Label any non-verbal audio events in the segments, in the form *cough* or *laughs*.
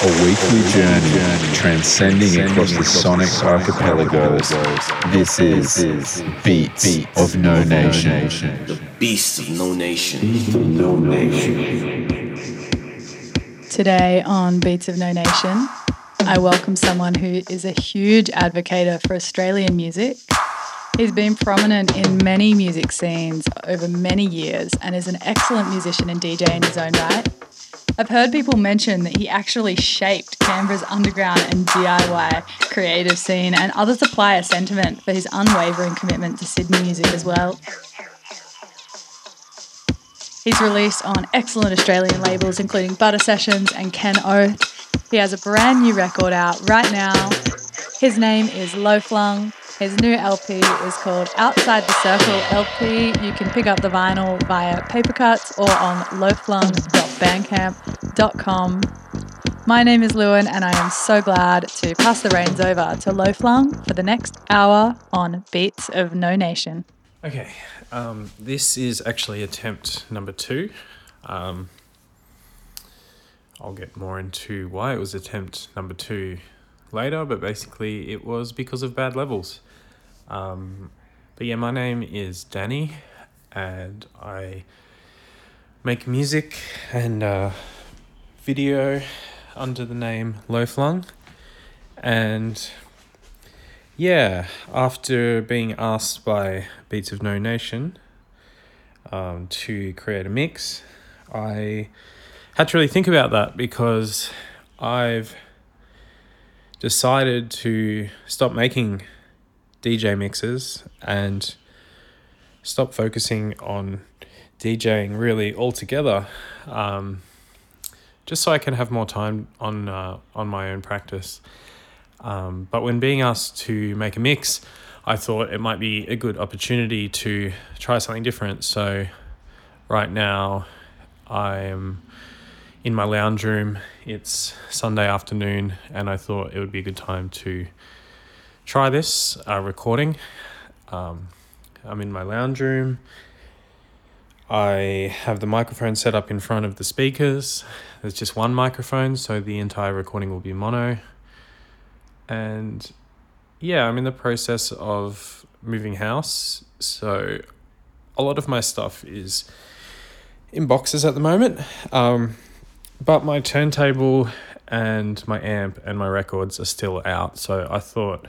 A weekly journey transcending across the sonic archipelagos. This is Beats of No Nation. The Beast of No Nation. Today on Beats of No Nation, I welcome someone who is a huge advocate for Australian music. He's been prominent in many music scenes over many years and is an excellent musician and DJ in his own right. I've heard people mention that he actually shaped Canberra's underground and DIY creative scene, and others apply a sentiment for his unwavering commitment to Sydney music as well. He's released on excellent Australian labels including Butter Sessions and Ken Oath. He has a brand new record out right now. His name is Low Flung. His new LP is called Outside the Circle LP. You can pick up the vinyl via Papercuts or on lowflung.bandcamp.com. My name is Lewin, and I am so glad to pass the reins over to Low Flung for the next hour on Beats of No Nation. Okay, um, this is actually attempt number two. Um, I'll get more into why it was attempt number two later, but basically it was because of bad levels. Um, but yeah, my name is Danny, and I make music and uh, video under the name Low Flung. And yeah, after being asked by Beats of No Nation um, to create a mix, I had to really think about that because I've decided to stop making DJ mixes and stop focusing on DJing really altogether, um, just so I can have more time on uh, on my own practice. Um, but when being asked to make a mix, I thought it might be a good opportunity to try something different. So, right now, I am in my lounge room. It's Sunday afternoon, and I thought it would be a good time to try this uh, recording. Um, I'm in my lounge room. I have the microphone set up in front of the speakers. There's just one microphone, so the entire recording will be mono. And yeah, I'm in the process of moving house, so a lot of my stuff is in boxes at the moment. Um, but my turntable and my amp and my records are still out, so I thought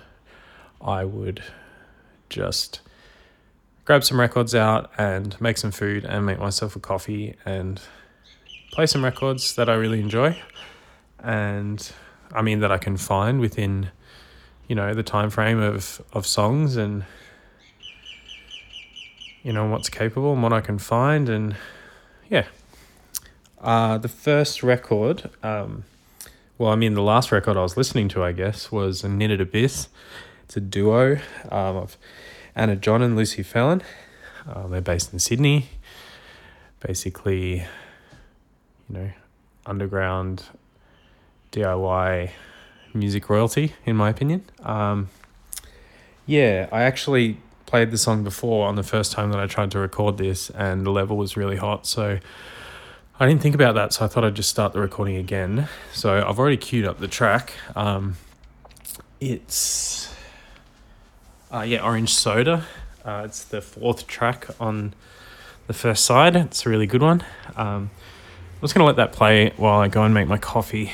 I would just grab some records out and make some food and make myself a coffee and play some records that I really enjoy and I mean that I can find within you know the time frame of of songs and you know what's capable and what I can find and yeah. Uh the first record um well I mean the last record I was listening to I guess was a Knitted Abyss it's a duo um, of Anna John and Lucy Fallon. Uh, they're based in Sydney. Basically, you know, underground DIY music royalty, in my opinion. Um, yeah, I actually played the song before on the first time that I tried to record this, and the level was really hot. So I didn't think about that, so I thought I'd just start the recording again. So I've already queued up the track. Um, it's uh, yeah, Orange Soda. Uh, it's the fourth track on the first side. It's a really good one. Um, I'm just going to let that play while I go and make my coffee.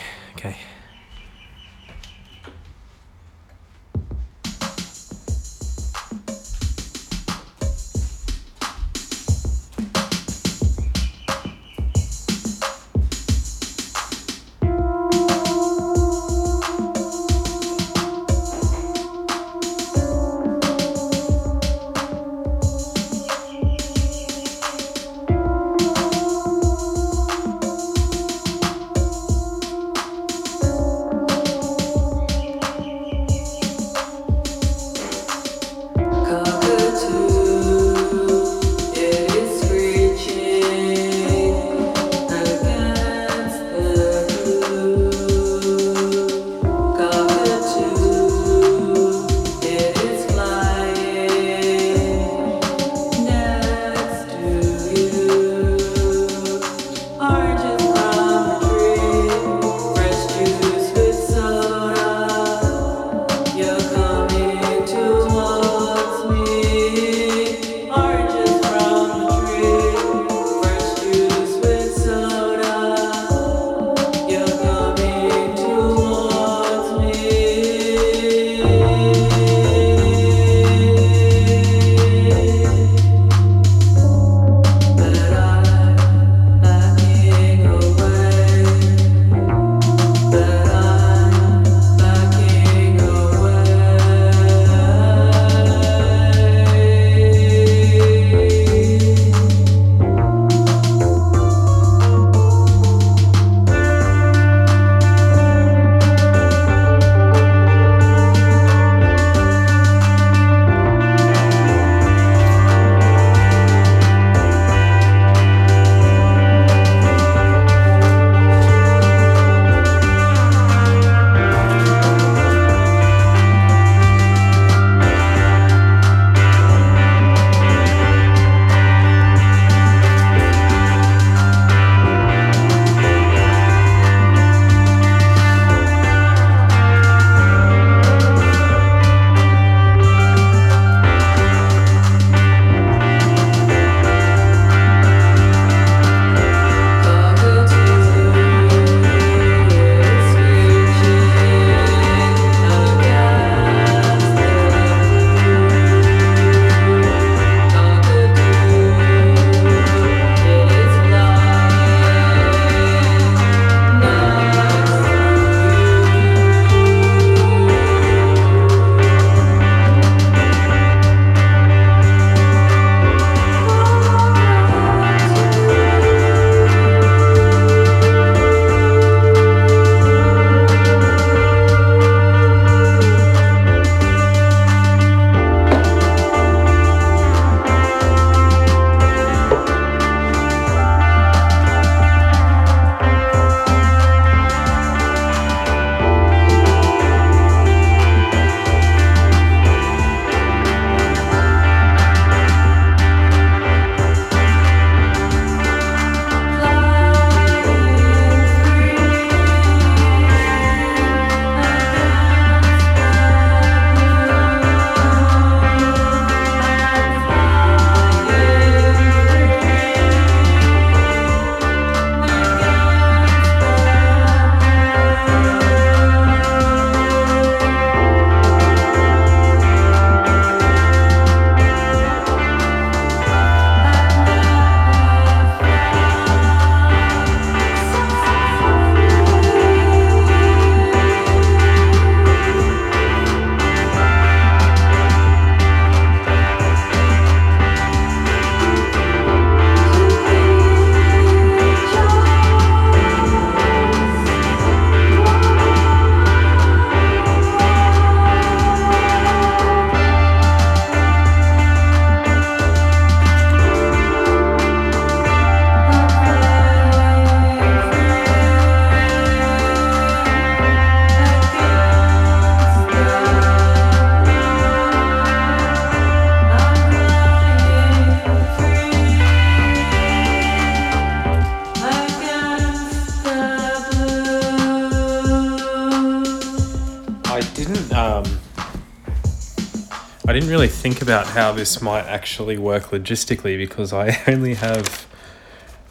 Think about how this might actually work logistically because I *laughs* only have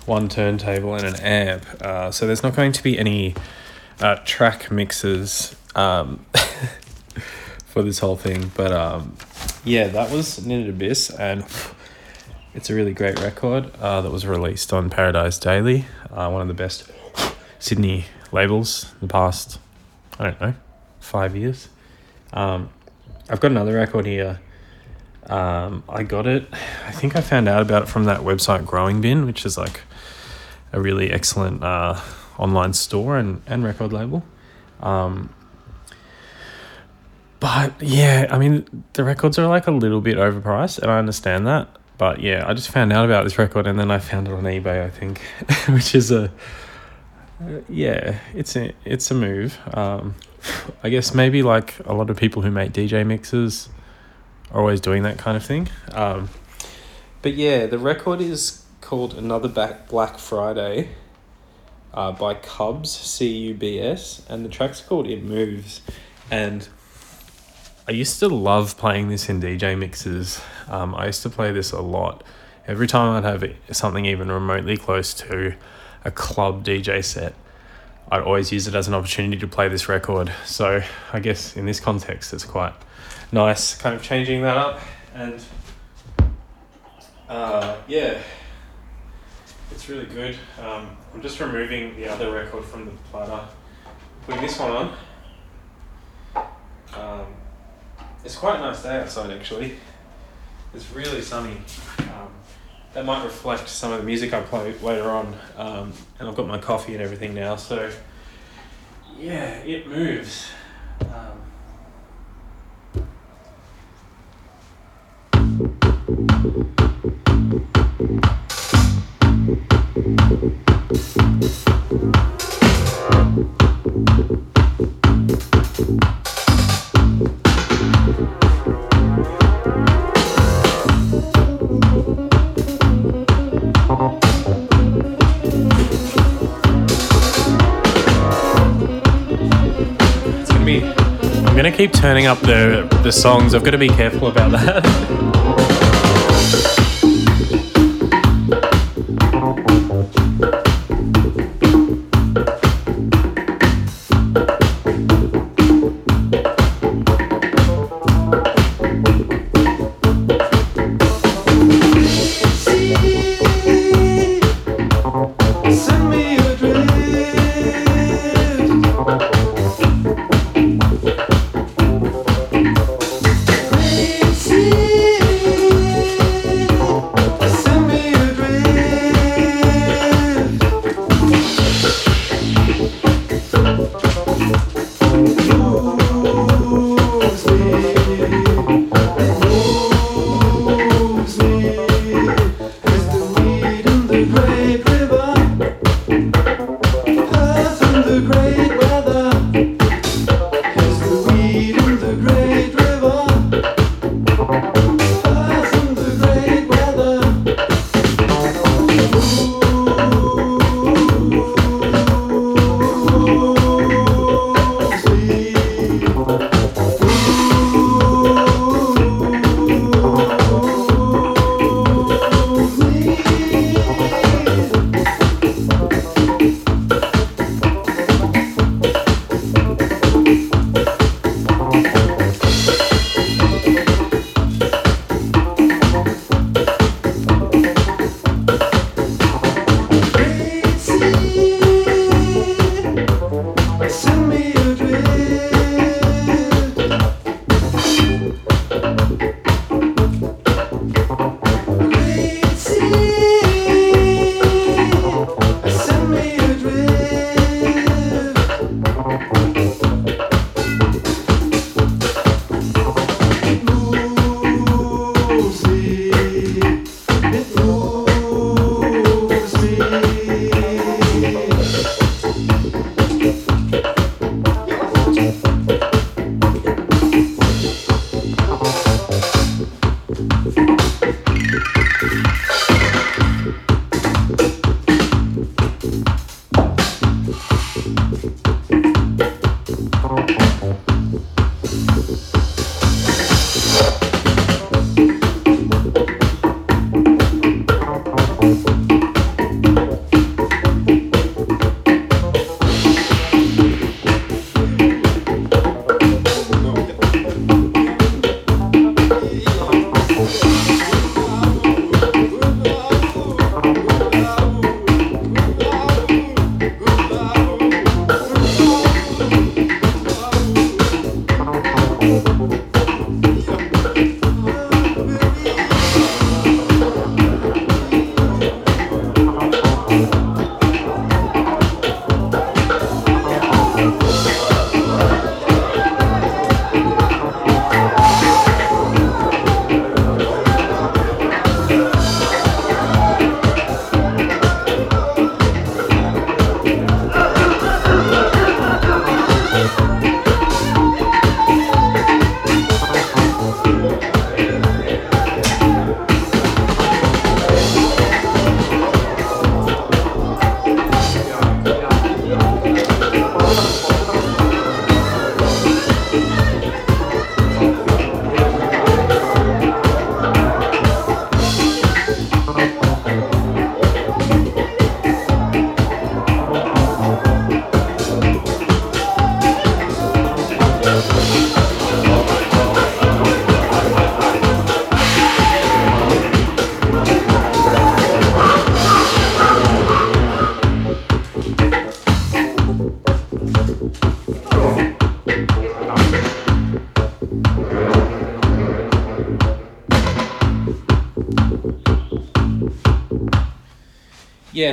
one turntable and an amp. Uh, so there's not going to be any uh, track mixes um, *laughs* for this whole thing. But um, yeah, that was Knitted Abyss, and *laughs* it's a really great record uh, that was released on Paradise Daily, uh, one of the best Sydney labels in the past, I don't know, five years. Um, I've got another record here. Um, I got it. I think I found out about it from that website Growing Bin, which is like a really excellent uh, online store and, and record label. Um, but yeah, I mean, the records are like a little bit overpriced, and I understand that. But yeah, I just found out about this record, and then I found it on eBay, I think, *laughs* which is a uh, yeah, it's a it's a move. Um, I guess maybe like a lot of people who make DJ mixes are always doing that kind of thing. Um, but yeah, the record is called Another Back Black Friday uh, by Cubs, C U B S, and the track's called It Moves. And I used to love playing this in DJ mixes. Um, I used to play this a lot. Every time I'd have something even remotely close to a club DJ set, I'd always use it as an opportunity to play this record. So I guess in this context, it's quite nice, kind of changing that up. And uh, yeah, it's really good. Um, I'm just removing the other record from the platter, putting this one on. Um, it's quite a nice day outside actually. It's really sunny. Um, that might reflect some of the music I play later on. Um, and I've got my coffee and everything now, so yeah, it moves. Up the the songs. I've got to be careful about that. *laughs*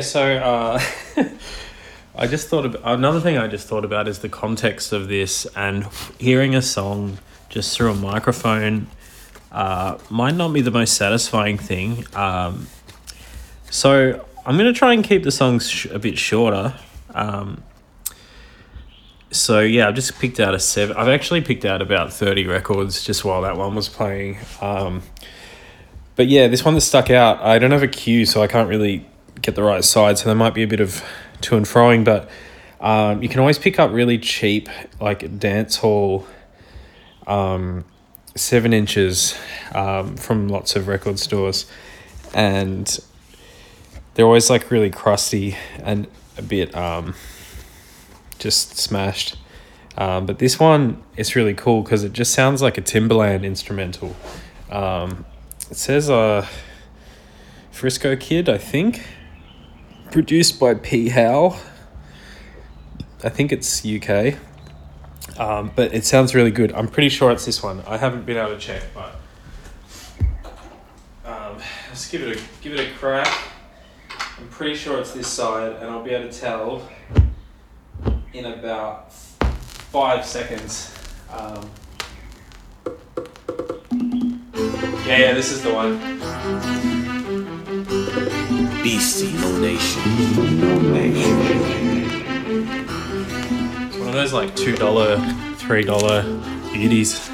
So uh, *laughs* I just thought about another thing I just thought about is the context of this and hearing a song just through a microphone uh, might not be the most satisfying thing. Um, so I'm going to try and keep the songs sh- a bit shorter. Um, so yeah, I've just picked out a seven. I've actually picked out about 30 records just while that one was playing. Um, but yeah, this one that stuck out, I don't have a cue, so I can't really get the right side, so there might be a bit of to and froing, but um, you can always pick up really cheap, like dance hall, um, seven inches um, from lots of record stores, and they're always like really crusty and a bit um, just smashed. Um, but this one is really cool because it just sounds like a Timbaland instrumental. Um, it says uh, Frisco Kid, I think produced by P. Howe. I think it's UK. Um, but it sounds really good. I'm pretty sure it's this one. I haven't been able to check, but um, let's give it a give it a crack. I'm pretty sure it's this side, and I'll be able to tell in about five seconds. Um, yeah, yeah, this is the one. Nation. No nation. It's one of those like two dollar, three dollar beauties.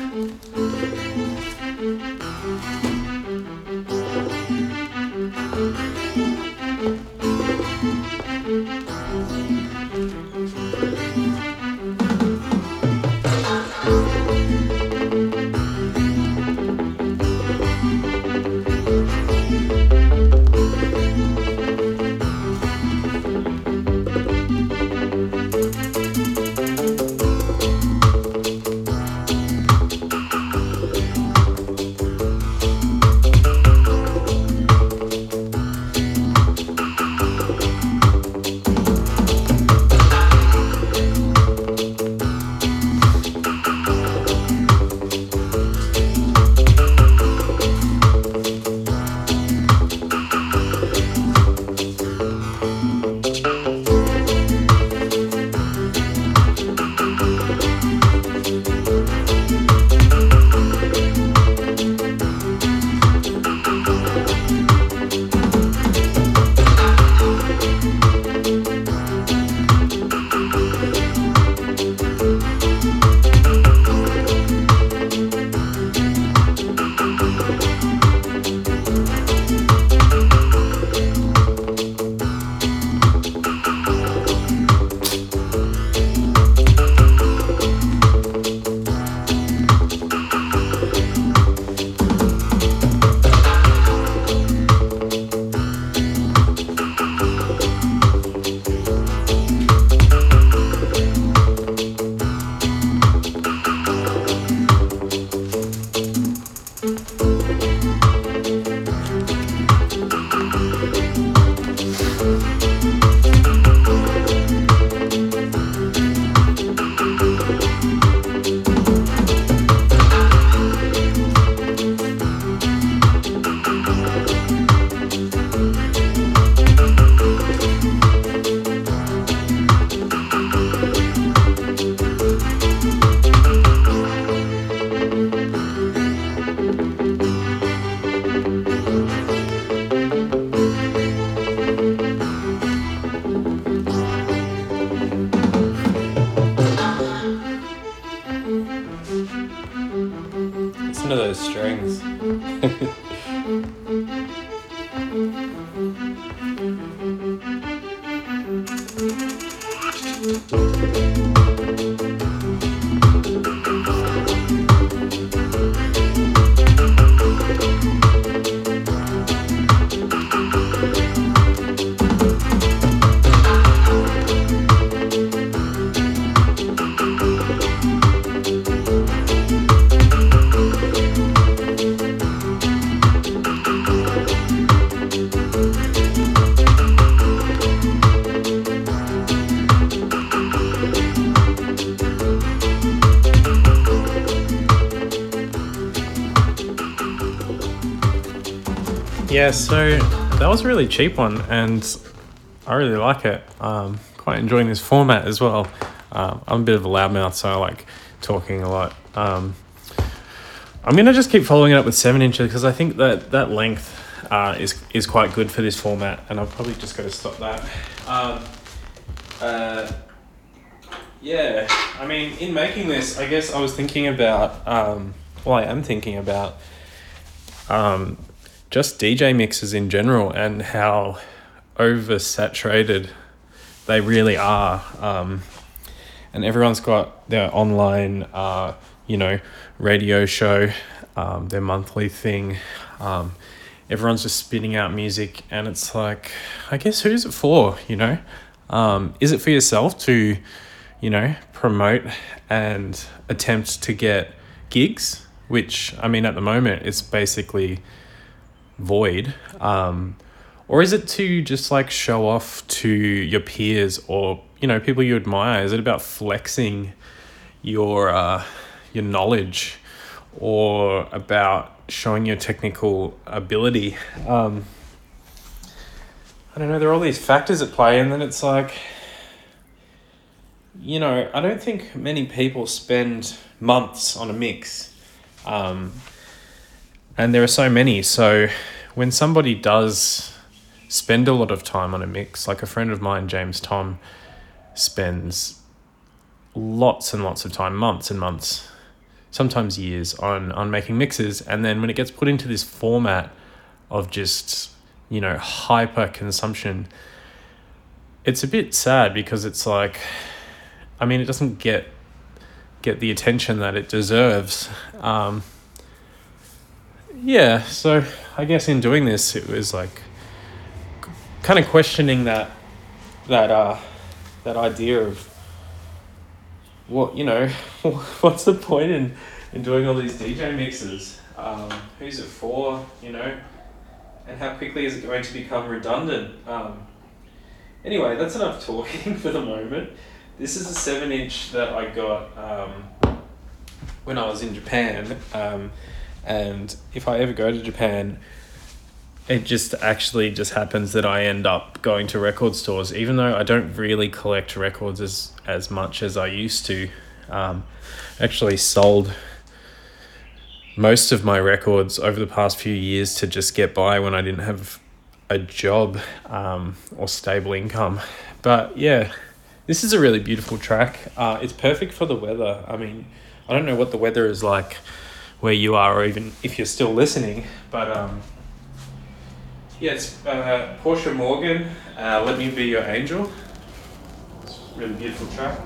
Yeah, so that was a really cheap one, and I really like it. Um, quite enjoying this format as well. Um, I'm a bit of a loudmouth, so I like talking a lot. Um, I'm gonna just keep following it up with seven inches because I think that that length uh, is is quite good for this format, and I've probably just to stop that. Um, uh, yeah, I mean, in making this, I guess I was thinking about. Um, well, I am thinking about um, just DJ mixes in general and how oversaturated they really are. Um, and everyone's got their online, uh, you know, radio show, um, their monthly thing. Um, everyone's just spitting out music, and it's like, I guess who's it for? You know, um, is it for yourself to, you know, promote and attempt to get gigs? Which I mean, at the moment, it's basically void. Um, or is it to just like show off to your peers or you know people you admire? Is it about flexing your uh, your knowledge or about showing your technical ability? Um, I don't know. There are all these factors at play, and then it's like, you know, I don't think many people spend months on a mix. Um, and there are so many. So when somebody does spend a lot of time on a mix, like a friend of mine, James Tom, spends lots and lots of time, months and months, sometimes years, on on making mixes, and then when it gets put into this format of just you know hyper consumption, it's a bit sad because it's like, I mean, it doesn't get get the attention that it deserves. Um, yeah, so I guess in doing this, it was like kind of questioning that that uh that idea of what you know *laughs* what's the point in in doing all these DJ mixes? Um, who's it for? You know, and how quickly is it going to become redundant? Um, anyway, that's enough talking *laughs* for the moment. This is a seven inch that I got um, when I was in Japan. Um, and if I ever go to Japan, it just actually just happens that I end up going to record stores, even though I don't really collect records as as much as I used to. Um, actually sold most of my records over the past few years to just get by when I didn't have a job um, or stable income. But yeah, this is a really beautiful track. Uh, it's perfect for the weather. I mean, I don't know what the weather is like where you are, or even if you're still listening. But um, yeah, it's uh, Portia Morgan. Uh, Let me be your angel. It's a really beautiful track.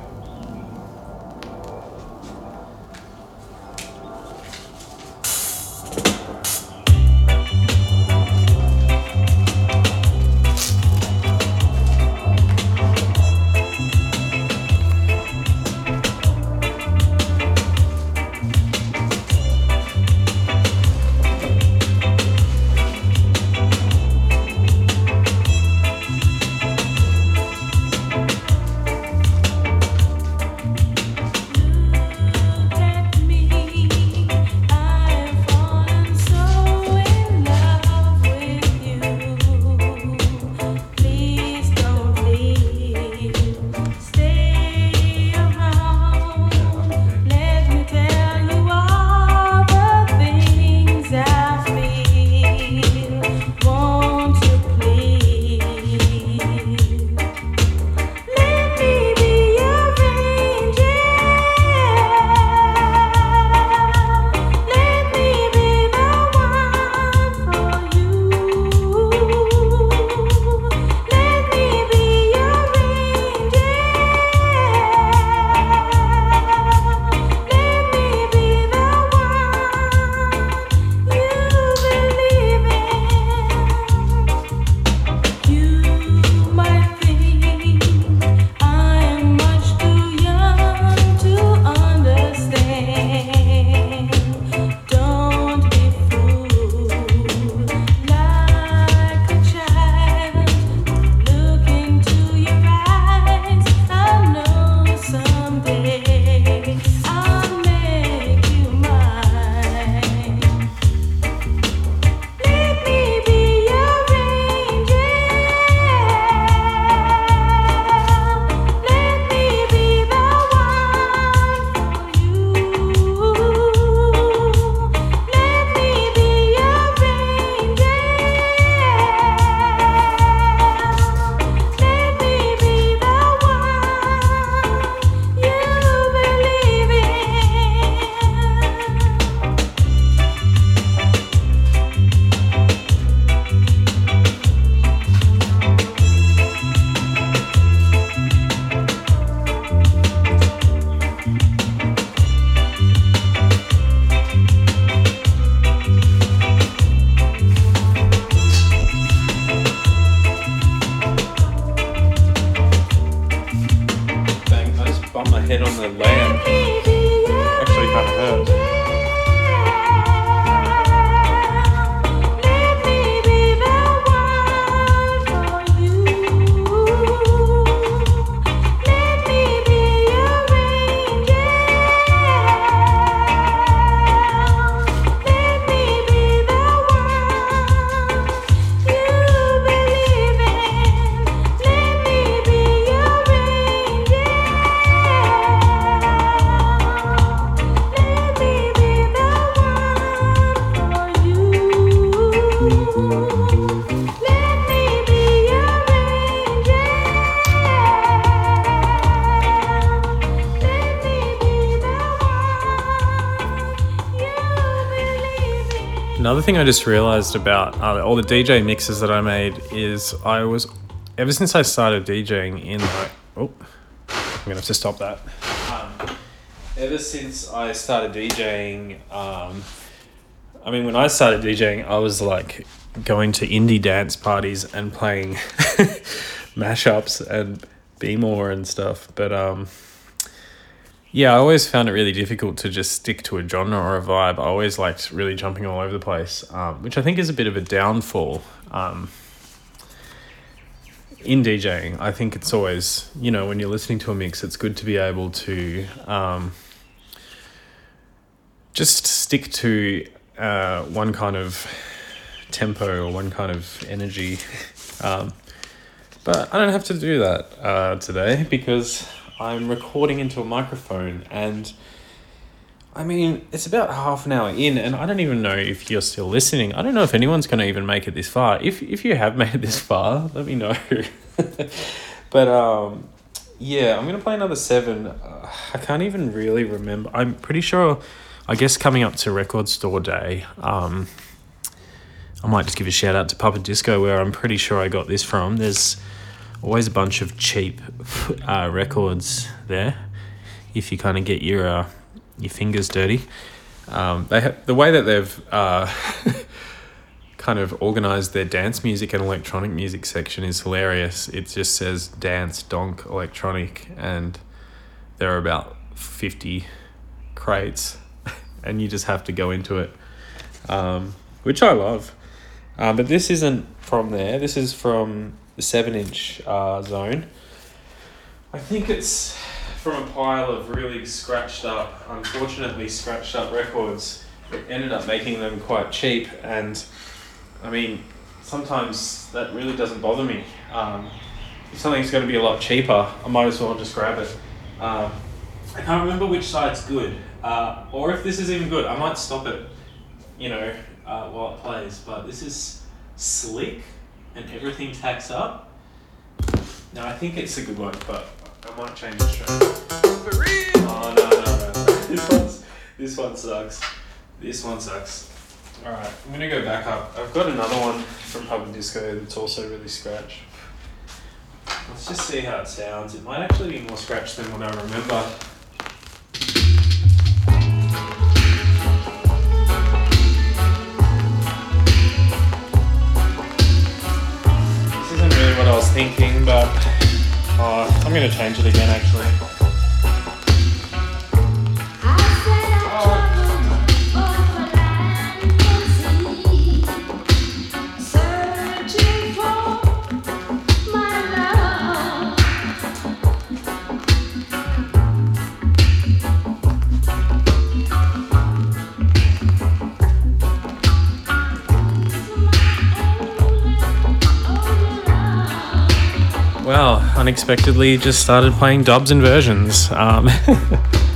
Another thing I just realized about uh, all the DJ mixes that I made is I was, ever since I started DJing in like, oh, I'm gonna have to stop that. Um, ever since I started DJing, um, I mean, when I started DJing, I was like going to indie dance parties and playing *laughs* mashups and Be More and stuff. But um, yeah, I always found it really difficult to just stick to a genre or a vibe. I always liked really jumping all over the place, um, which I think is a bit of a downfall um, in DJing. I think it's always, you know, when you're listening to a mix, it's good to be able to um, just stick to uh, one kind of tempo or one kind of energy. *laughs* Um, but I don't have to do that uh, today because I'm recording into a microphone and I mean, it's about half an hour in, and I don't even know if you're still listening. I don't know if anyone's going to even make it this far. If if you have *laughs* made it this far, let me know. *laughs* but um, yeah, I'm gonna play another seven. Uh, I can't even really remember. I'm pretty sure. I guess coming up to Record Store Day, um, I might just give a shout out to Papa Disco, where I'm pretty sure I got this from. There's always a bunch of cheap uh, records there if you kind of get your uh, your fingers dirty. Um, they have, the way that they've uh, *laughs* kind of organized their dance music and electronic music section is hilarious. It just says dance, donk, electronic, and there are about 50 crates, *laughs* and you just have to go into it, um, which I love. Um, but this isn't from there, this is from the 7 inch uh, zone. I think it's from a pile of really scratched up, unfortunately scratched up records. It ended up making them quite cheap, and I mean, sometimes that really doesn't bother me. Um, if something's going to be a lot cheaper, I might as well just grab it. Um, I can't remember which side's good, uh, or if this is even good. I might stop it, you know, uh, while it plays. But this is slick, and everything tacks up. Now I think it's a good one, but I might change the show. Oh no no no! *laughs* this one's this one sucks. This one sucks. All right, I'm gonna go back up. I've got another one from Pub and Disco that's also really scratch. Let's just see how it sounds. It might actually be more scratch than what I remember. Thinking, but uh, I'm gonna change it again actually. Well, unexpectedly just started playing dubs and versions. Um, *laughs*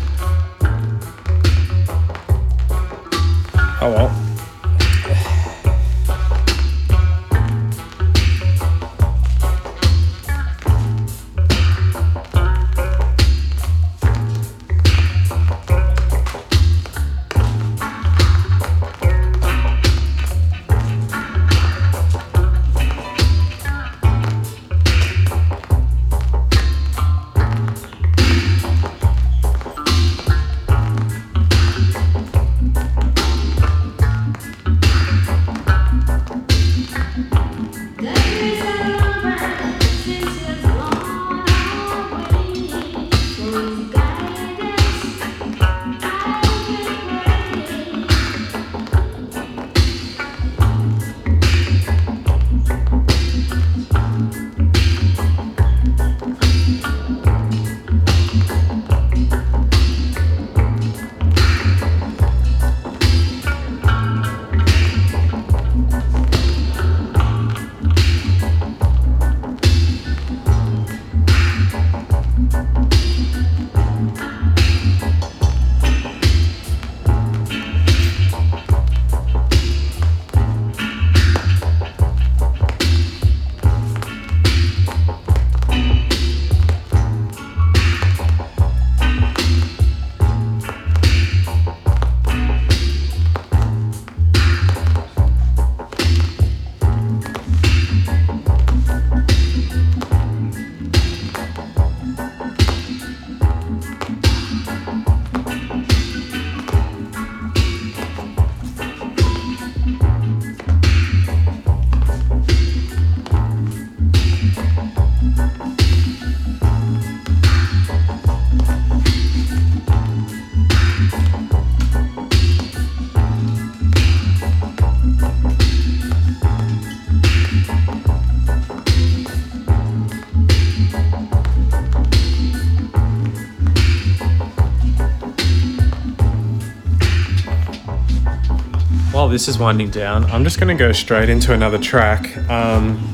this is winding down, I'm just going to go straight into another track. Um,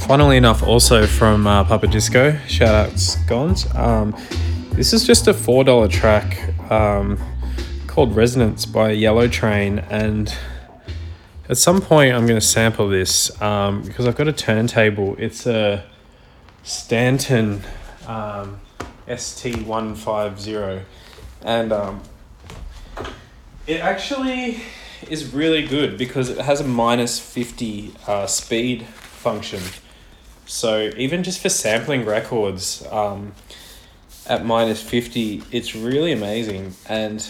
funnily enough, also from uh, Papa Disco. Shout out Scones. Um, this is just a $4 track um, called Resonance by Yellow Train. And at some point, I'm going to sample this um, because I've got a turntable. It's a Stanton um, ST150. And um, it actually is really good because it has a minus 50 uh, speed function. So even just for sampling records um, at minus 50, it's really amazing. And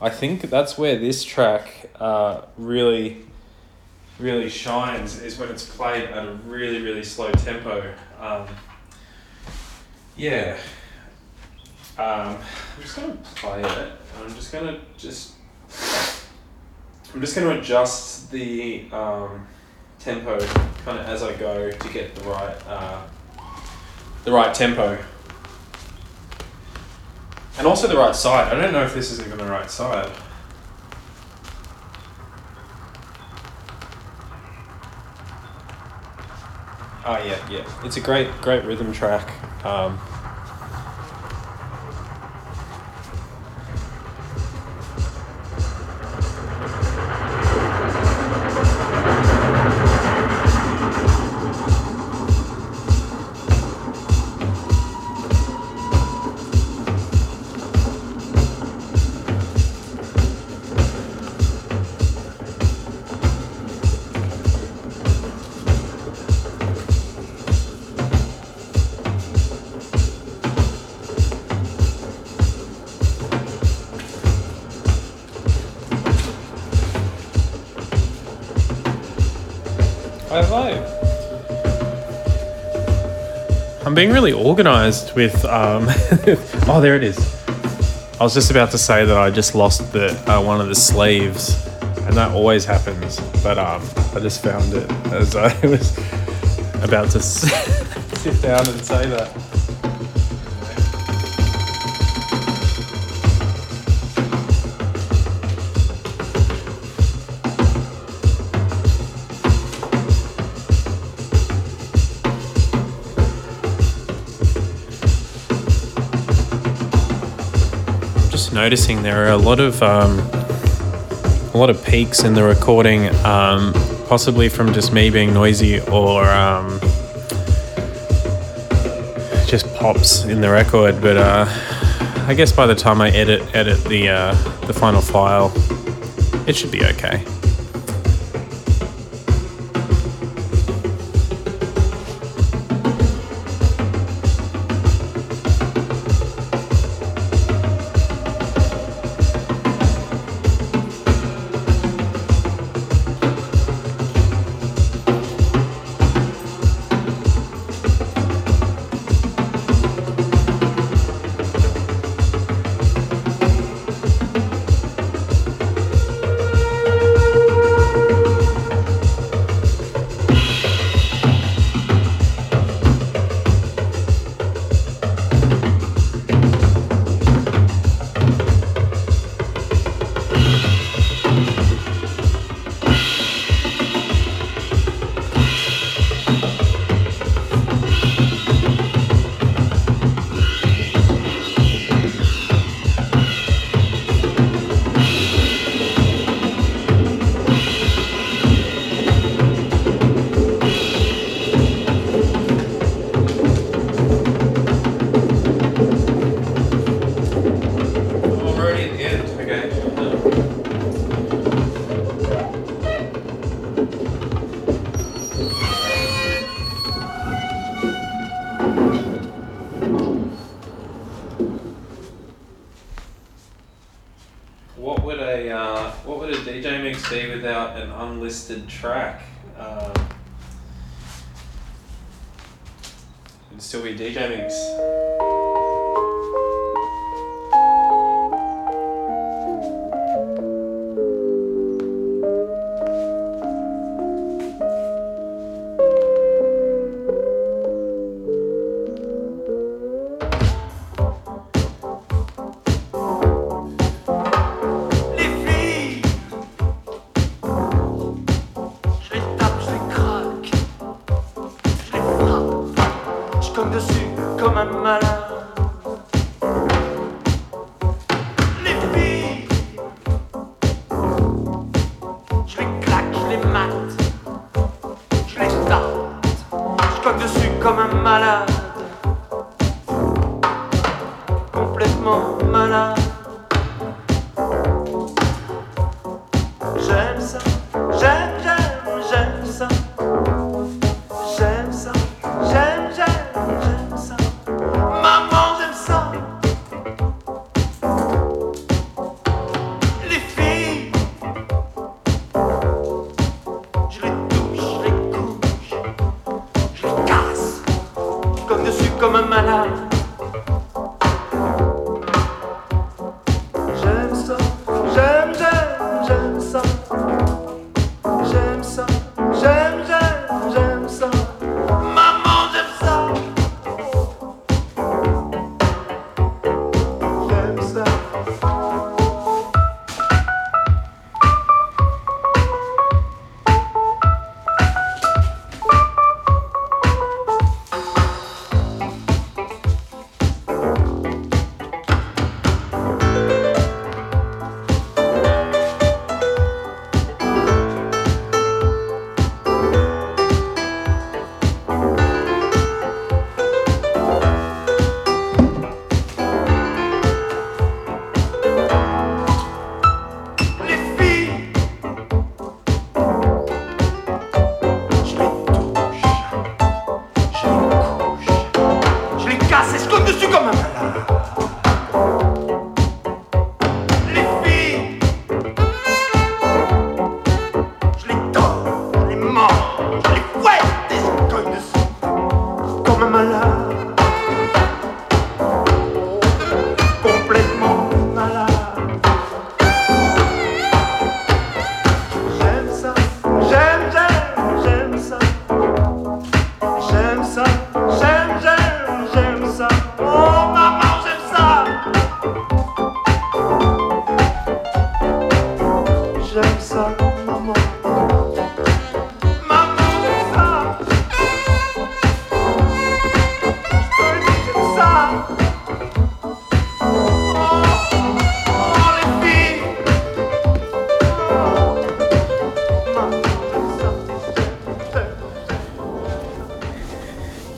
I think that's where this track uh, really, really shines is when it's played at a really, really slow tempo. Um, yeah. Um, I'm just going to play it. I'm just going to just I'm just going to adjust the um, tempo kind of as I go to get the right uh, the right tempo. And also the right side. I don't know if this is even the right side. Oh yeah, yeah. It's a great, great rhythm track. Um, being really organized with. Um, *laughs* oh, there it is. I was just about to say that I just lost the uh, one of the sleeves, and that always happens. But um, I just found it as I *laughs* was about to *laughs* sit down and say that. Just noticing there are a lot of um, a lot of peaks in the recording, um, possibly from just me being noisy or um, just pops in the record. But uh, I guess by the time I edit edit the uh, the final file, it should be okay.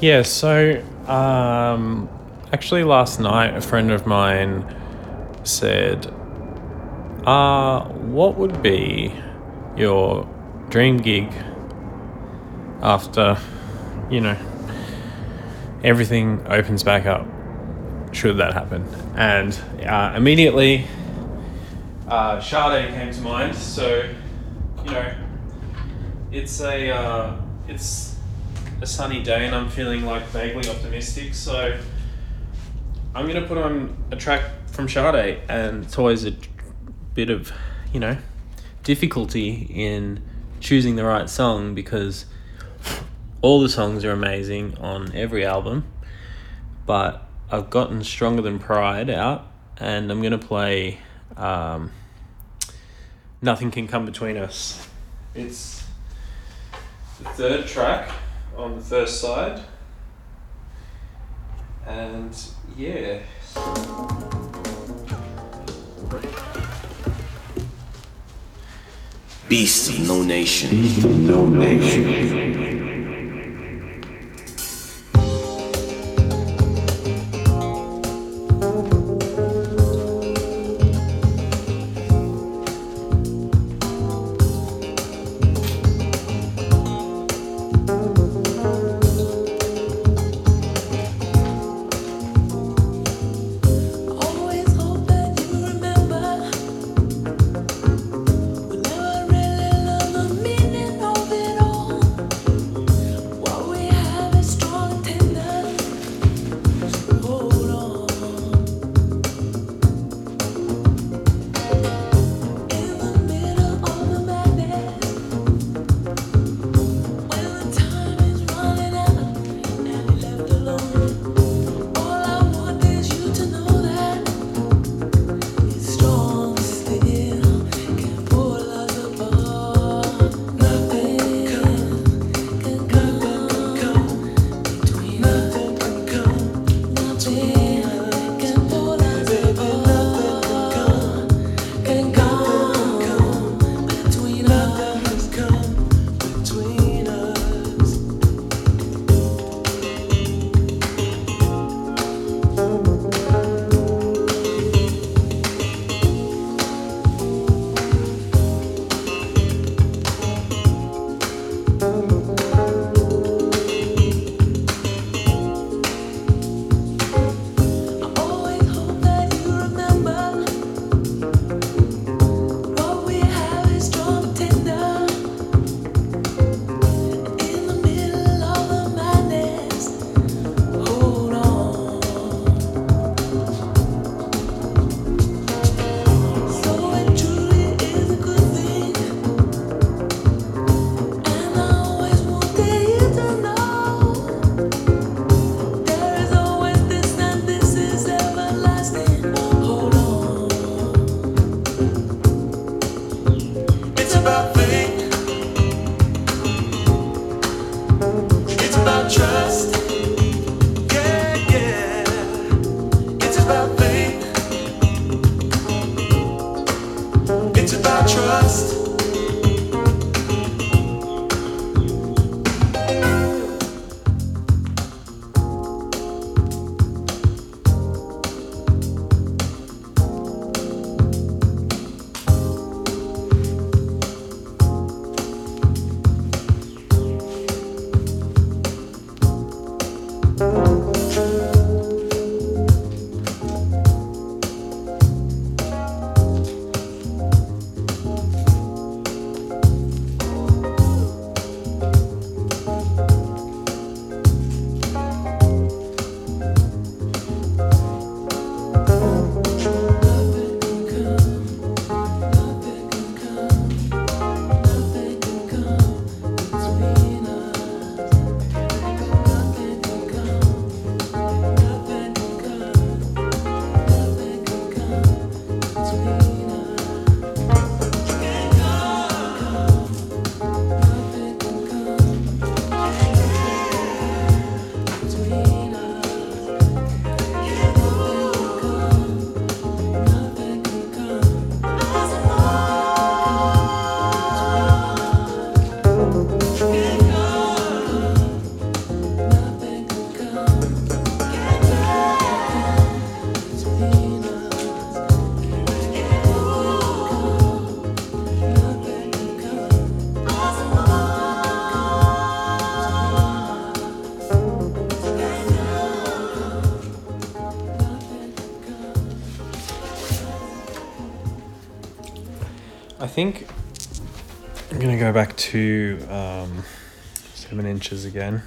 Yeah, so um, actually last night a friend of mine said, uh, what would be your dream gig after, you know, everything opens back up? Should that happen? And uh, immediately, uh, Sade came to mind. So, you know, it's a uh, sunny day and I'm feeling like vaguely optimistic. So I'm gonna put on a track from Sade, and it's always a bit of you know difficulty in choosing the right song because all the songs are amazing on every album, but I've gotten stronger than pride out, and I'm gonna play. Um, Nothing can come between us. It's the third track on the first side. And yeah. Beast of no nation. No nation. I think I'm gonna go back to um, seven inches again.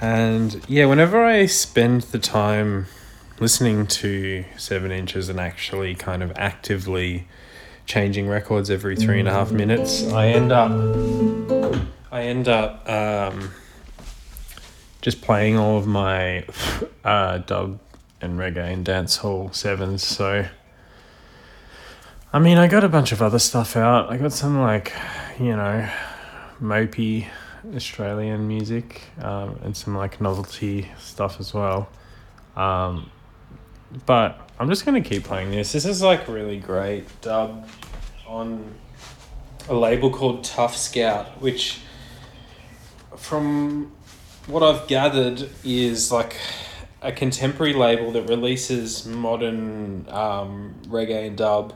And yeah, whenever I spend the time listening to seven inches and actually kind of actively changing records every three and a half minutes, I end up I end up um, just playing all of my *laughs* uh, dub and reggae and dancehall sevens. So I mean, I got a bunch of other stuff out. I got some like, you know, mopey Australian music um, and some like novelty stuff as well. Um, but I'm just gonna keep playing this. This is like really great dub on a label called Tuff Scout, which, from what I've gathered, is like a contemporary label that releases modern um, reggae and dub,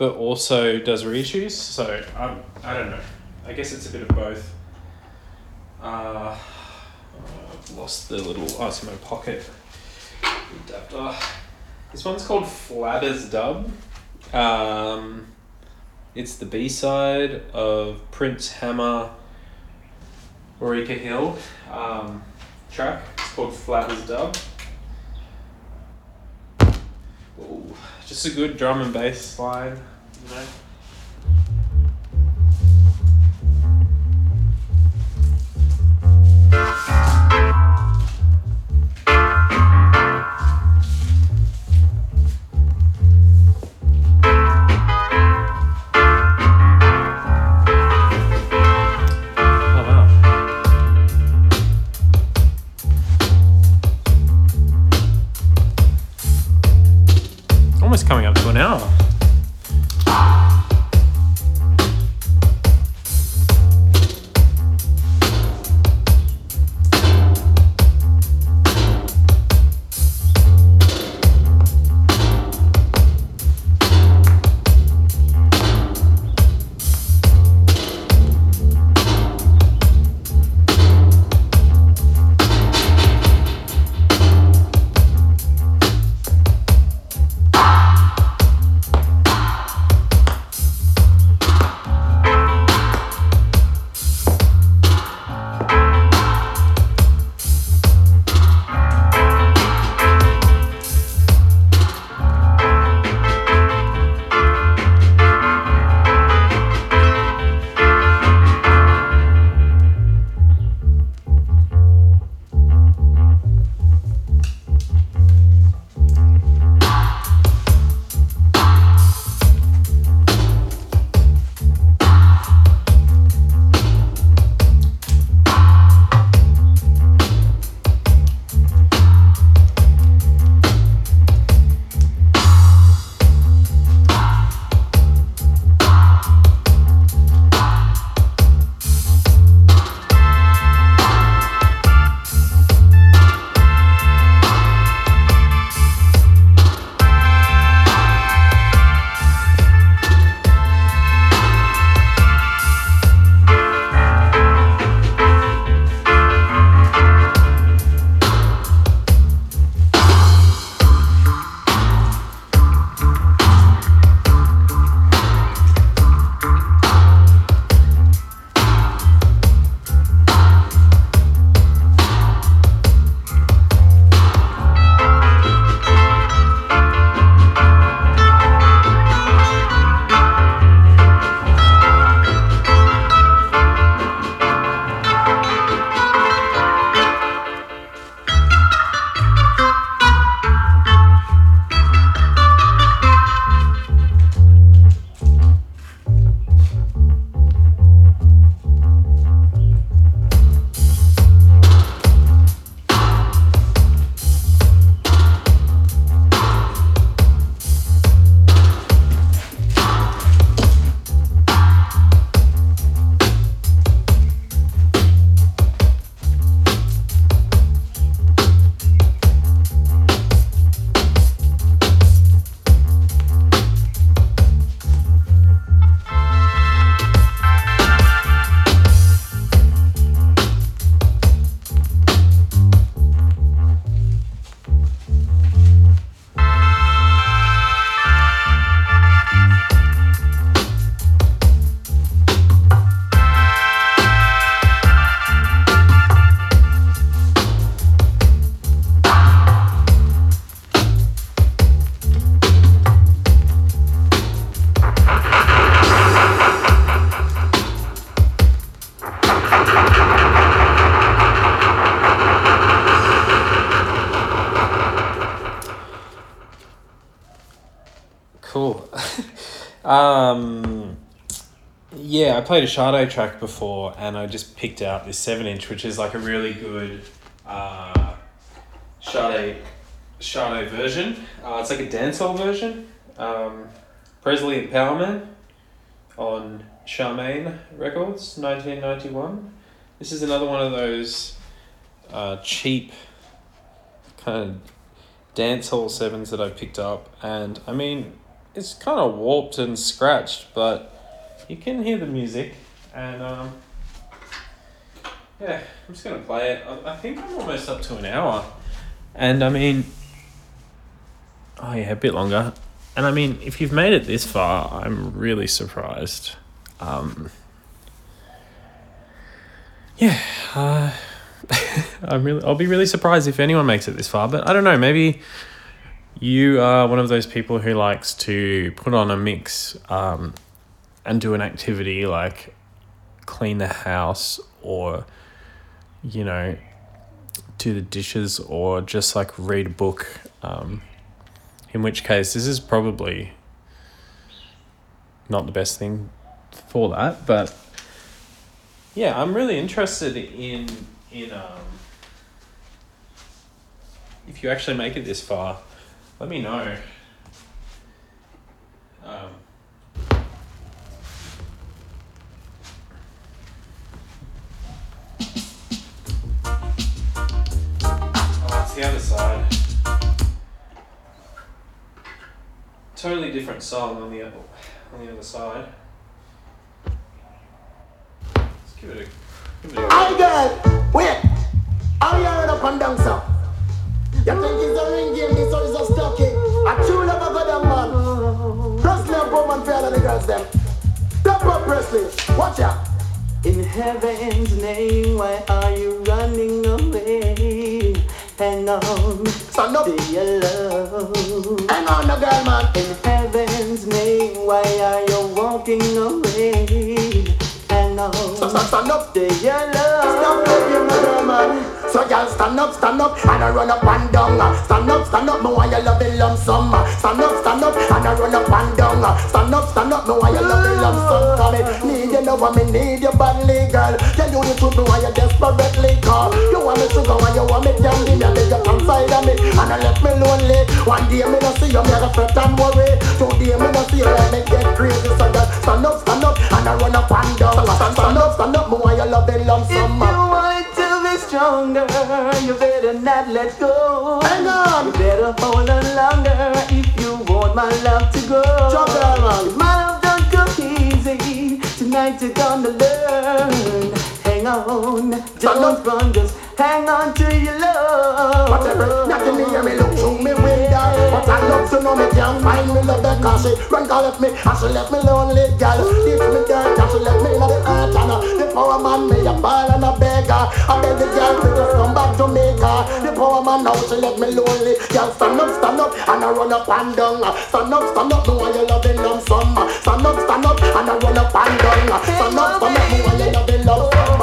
but also does reissues. So um, I don't know. I guess it's a bit of both. Uh, I've lost the little. It's in my pocket. Adapter. This one's called Flabbers Dub. Um, it's the B side of Prince Hammer, Orica Hill um, track. It's called Flabbers Dub. Ooh, just a good drum and bass line, wow. Almost coming up to an hour. Played a Sade track before, and I just picked out this seven inch, which is like a really good uh, Sade version. Uh, it's like a dancehall version. Um, Presley Empowerment on Charmaine Records, nineteen ninety one. This is another one of those uh, cheap kind of dancehall sevens that I picked up, and I mean, it's kind of warped and scratched, but you can hear the music, and um, yeah, I'm just gonna play it. I, I think I'm almost up to an hour, and I mean, oh yeah, a bit longer, and I mean, if you've made it this far, I'm really surprised. Um, yeah, uh, *laughs* I'm really, I'll be really surprised if anyone makes it this far, but I don't know, maybe you are one of those people who likes to put on a mix um, and do an activity like clean the house or, you know, do the dishes or just like read a book. Um, in which case, this is probably not the best thing for that, but yeah, I'm really interested in in um, if you actually make it this far, let me know. Um, the other side. Totally different song on the other on the other side. Let's give it a give it a Hi girl, wait. How you heard up and down, sir? You think it's a ring game, this or is a stocky? A true love of them man. Presley and Bowman for all the girls them. Step up Presley, watch out. In heaven's name, why are you running away? Hang on Stand up. to your love. Hang on the girl man. In heaven's name, why are you walking away? Hang on Stand, stand, stand up. your love. Stop playing my girl man. So y'all stand up, stand up, and I run up and down. Stand up, stand up, me want you love it lump sum. Stand up, stand up, and I run up and down. Stand up, stand up, me want you love lump sum. Come me need you now, me need you badly, girl. Tell you the truth, want you desperately call. You want me sugar, and you want me candy, me beg you come side of me, and I left me lonely. One day me no see you, me a fret and worry. Two day me no see you, let me get crazy. So just stand up, stand up, and I run up and down. Stand, stand up, stand up, me want you love it lump If sum. you want to be stronger, you better not let go. Hang on. You better hold on longer if you want my love to go. Jump man. My tonight you're gonna learn. Hang on, don't run, just hang on to your love. Whatever, nothing me hear me look through me window. But I love to know me can't find me love that cause she run call left me And she left me lonely girl. Leave me dirt and she left me in the earth And the power man me a ball and a beggar. I beg the girl to just come back to Jamaica The power man now she left me lonely Girl. Stand up, stand up and I run up and down. Stand up, stand up, me want you loving lump sum Stand up, stand up and I run up and down. Stand up, stand up, me want you loving lump sum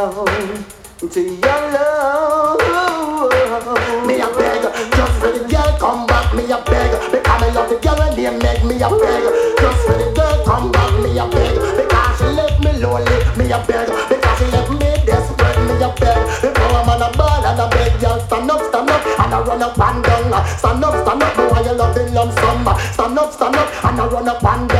On to your love. Me a beg, just for the girl come back. Me a beg, because me love the girl and they make me a beg. Just for the girl come back. Me a beg, because she left me lonely. Me a beg, because she left me desperate. Me a beg, because I'm on a ball and a beg. Girl stand up, stand up, and I run up and down. Stand up, stand up, why you loving lump sum. Stand up, stand up, and I run up and down.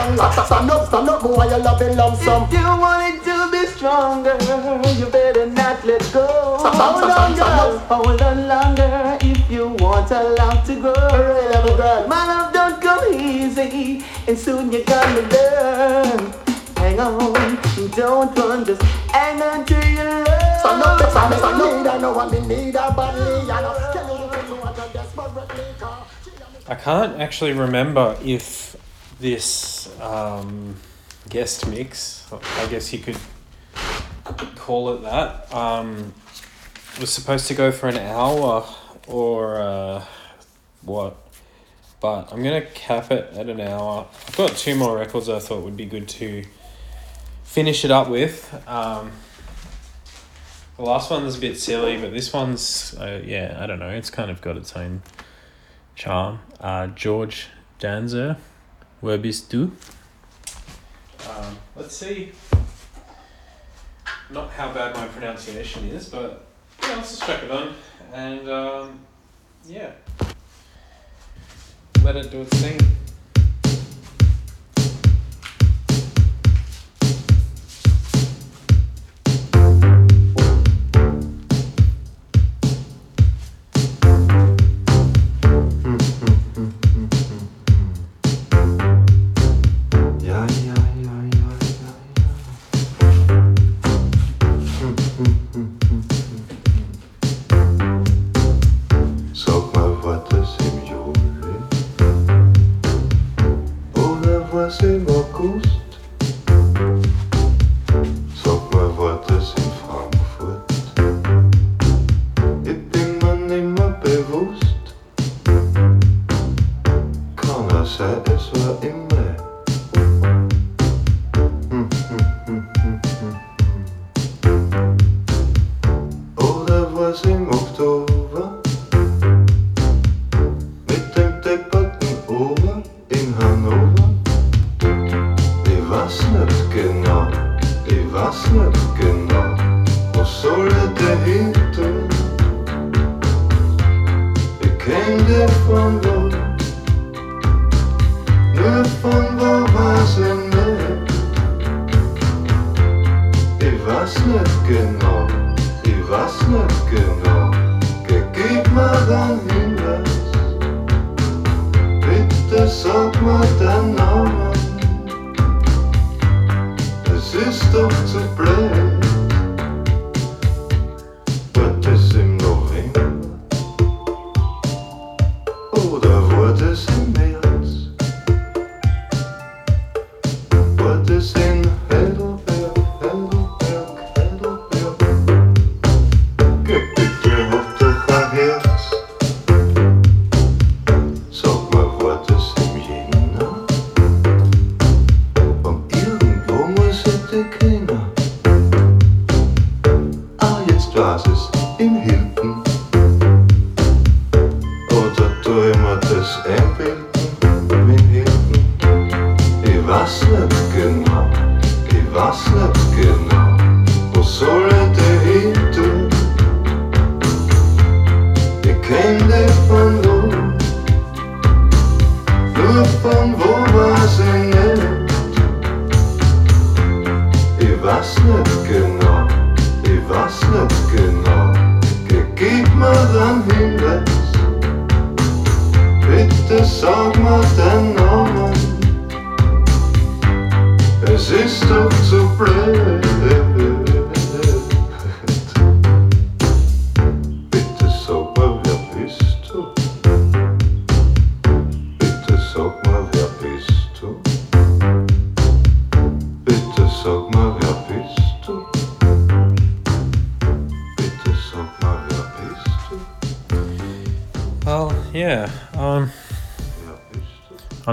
Hold on longer if you want a love to grow. Hurry, little girl. My love don't come easy, and soon you're gonna learn. Hang on, don't run, just hang on to your love. Stand up, stand up, stand up. Need I know what me need her badly. You know, tell you the truth, me want her desperately. 'cause she got me I can't actually remember if this um, guest mix, I guess you could call it that, um, was supposed to go for an hour or uh, what? but I'm gonna cap it at an hour. I've got two more records I thought would be good to finish it up with. Um, the last one's a bit silly, but this one's uh, yeah, I don't know. It's kind of got its own charm. Uh, George Danzer, Where bist du? Um, let's see. Not how bad my pronunciation is, but yeah, let's just check it on. And um, yeah, let it do its thing. estou soprando.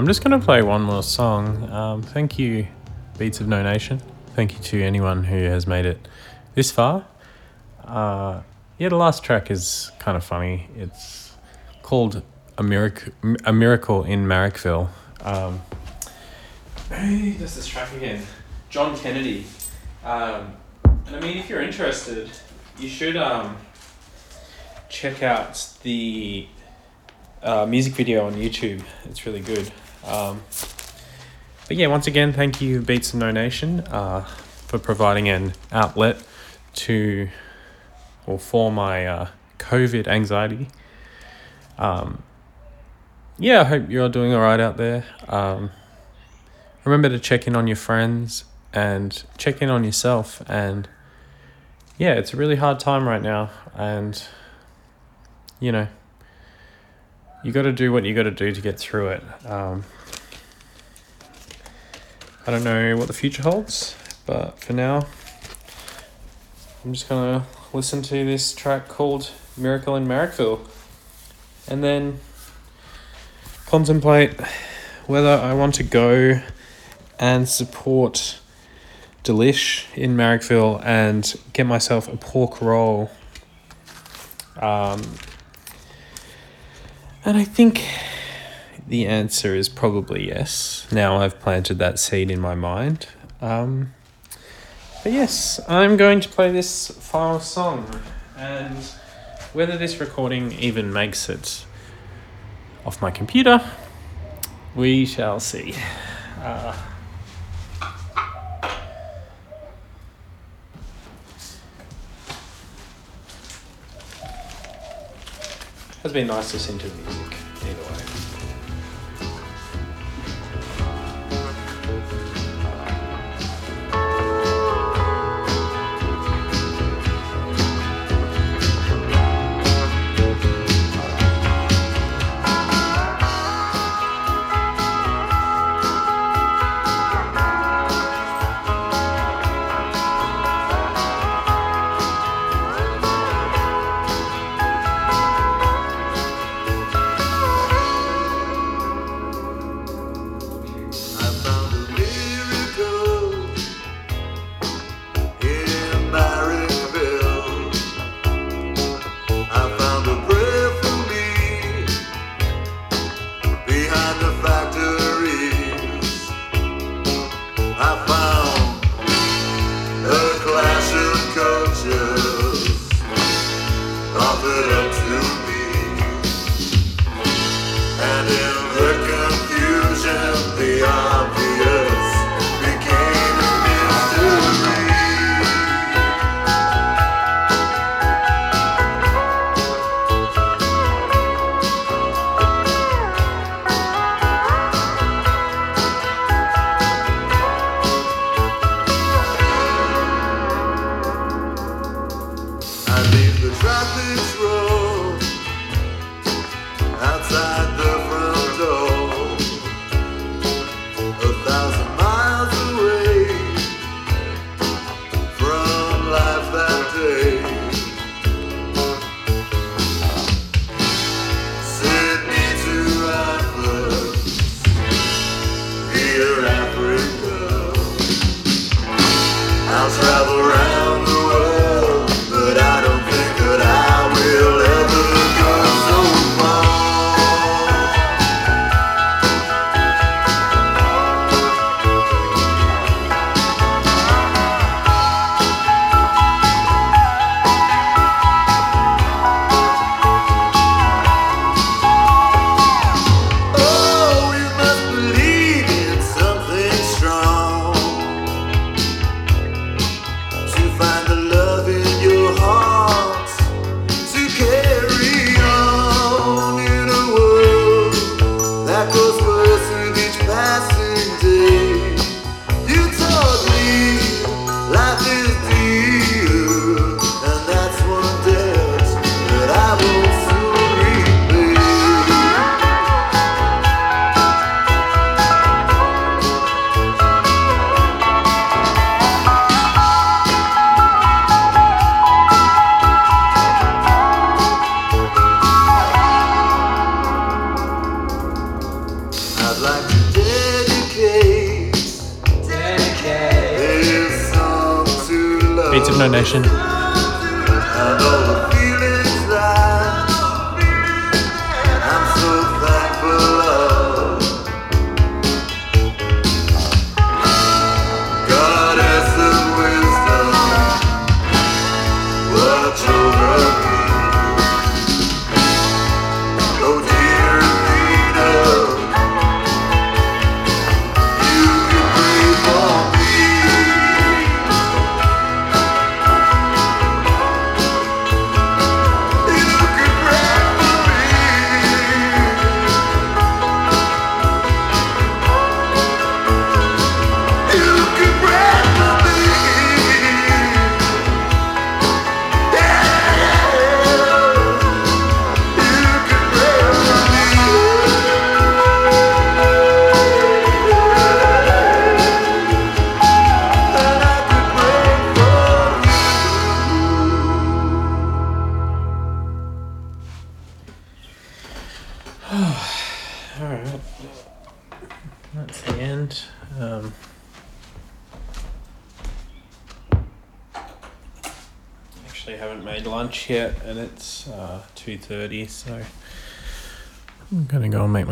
Just going to play one more song. Um, thank you, Beats of No Nation. Thank you to anyone who has made it this far. Uh, yeah, the last track is kind of funny. It's called A Miracle, A Miracle in Marrickville. Um, who does this track again? John Kennedy. Um, and I mean, if you're interested, you should um, check out the uh, music video on YouTube. It's really good. Um, but yeah, once again, thank you, Beats of No Nation, uh, for providing an outlet to or for my uh, COVID anxiety. Um, yeah, I hope you're doing all right out there. Um, remember to check in on your friends and check in on yourself. And yeah, it's a really hard time right now. And, you know, you got to do what you got to do to get through it. Um, I don't know what the future holds, but for now, I'm just gonna listen to this track called Miracle in Marrickville and then contemplate whether I want to go and support Delish in Marrickville and get myself a pork roll. Um, and I think the answer is probably yes. Now I've planted that seed in my mind. Um, but yes, I'm going to play this final song. And whether this recording even makes it off my computer, we shall see. Uh, has been nice listening to music.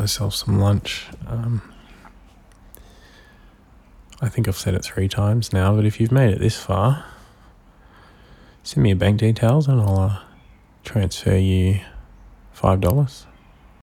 Myself some lunch. Um, I think I've said it three times now, but if you've made it this far, send me your bank details and I'll uh, transfer you five dollars.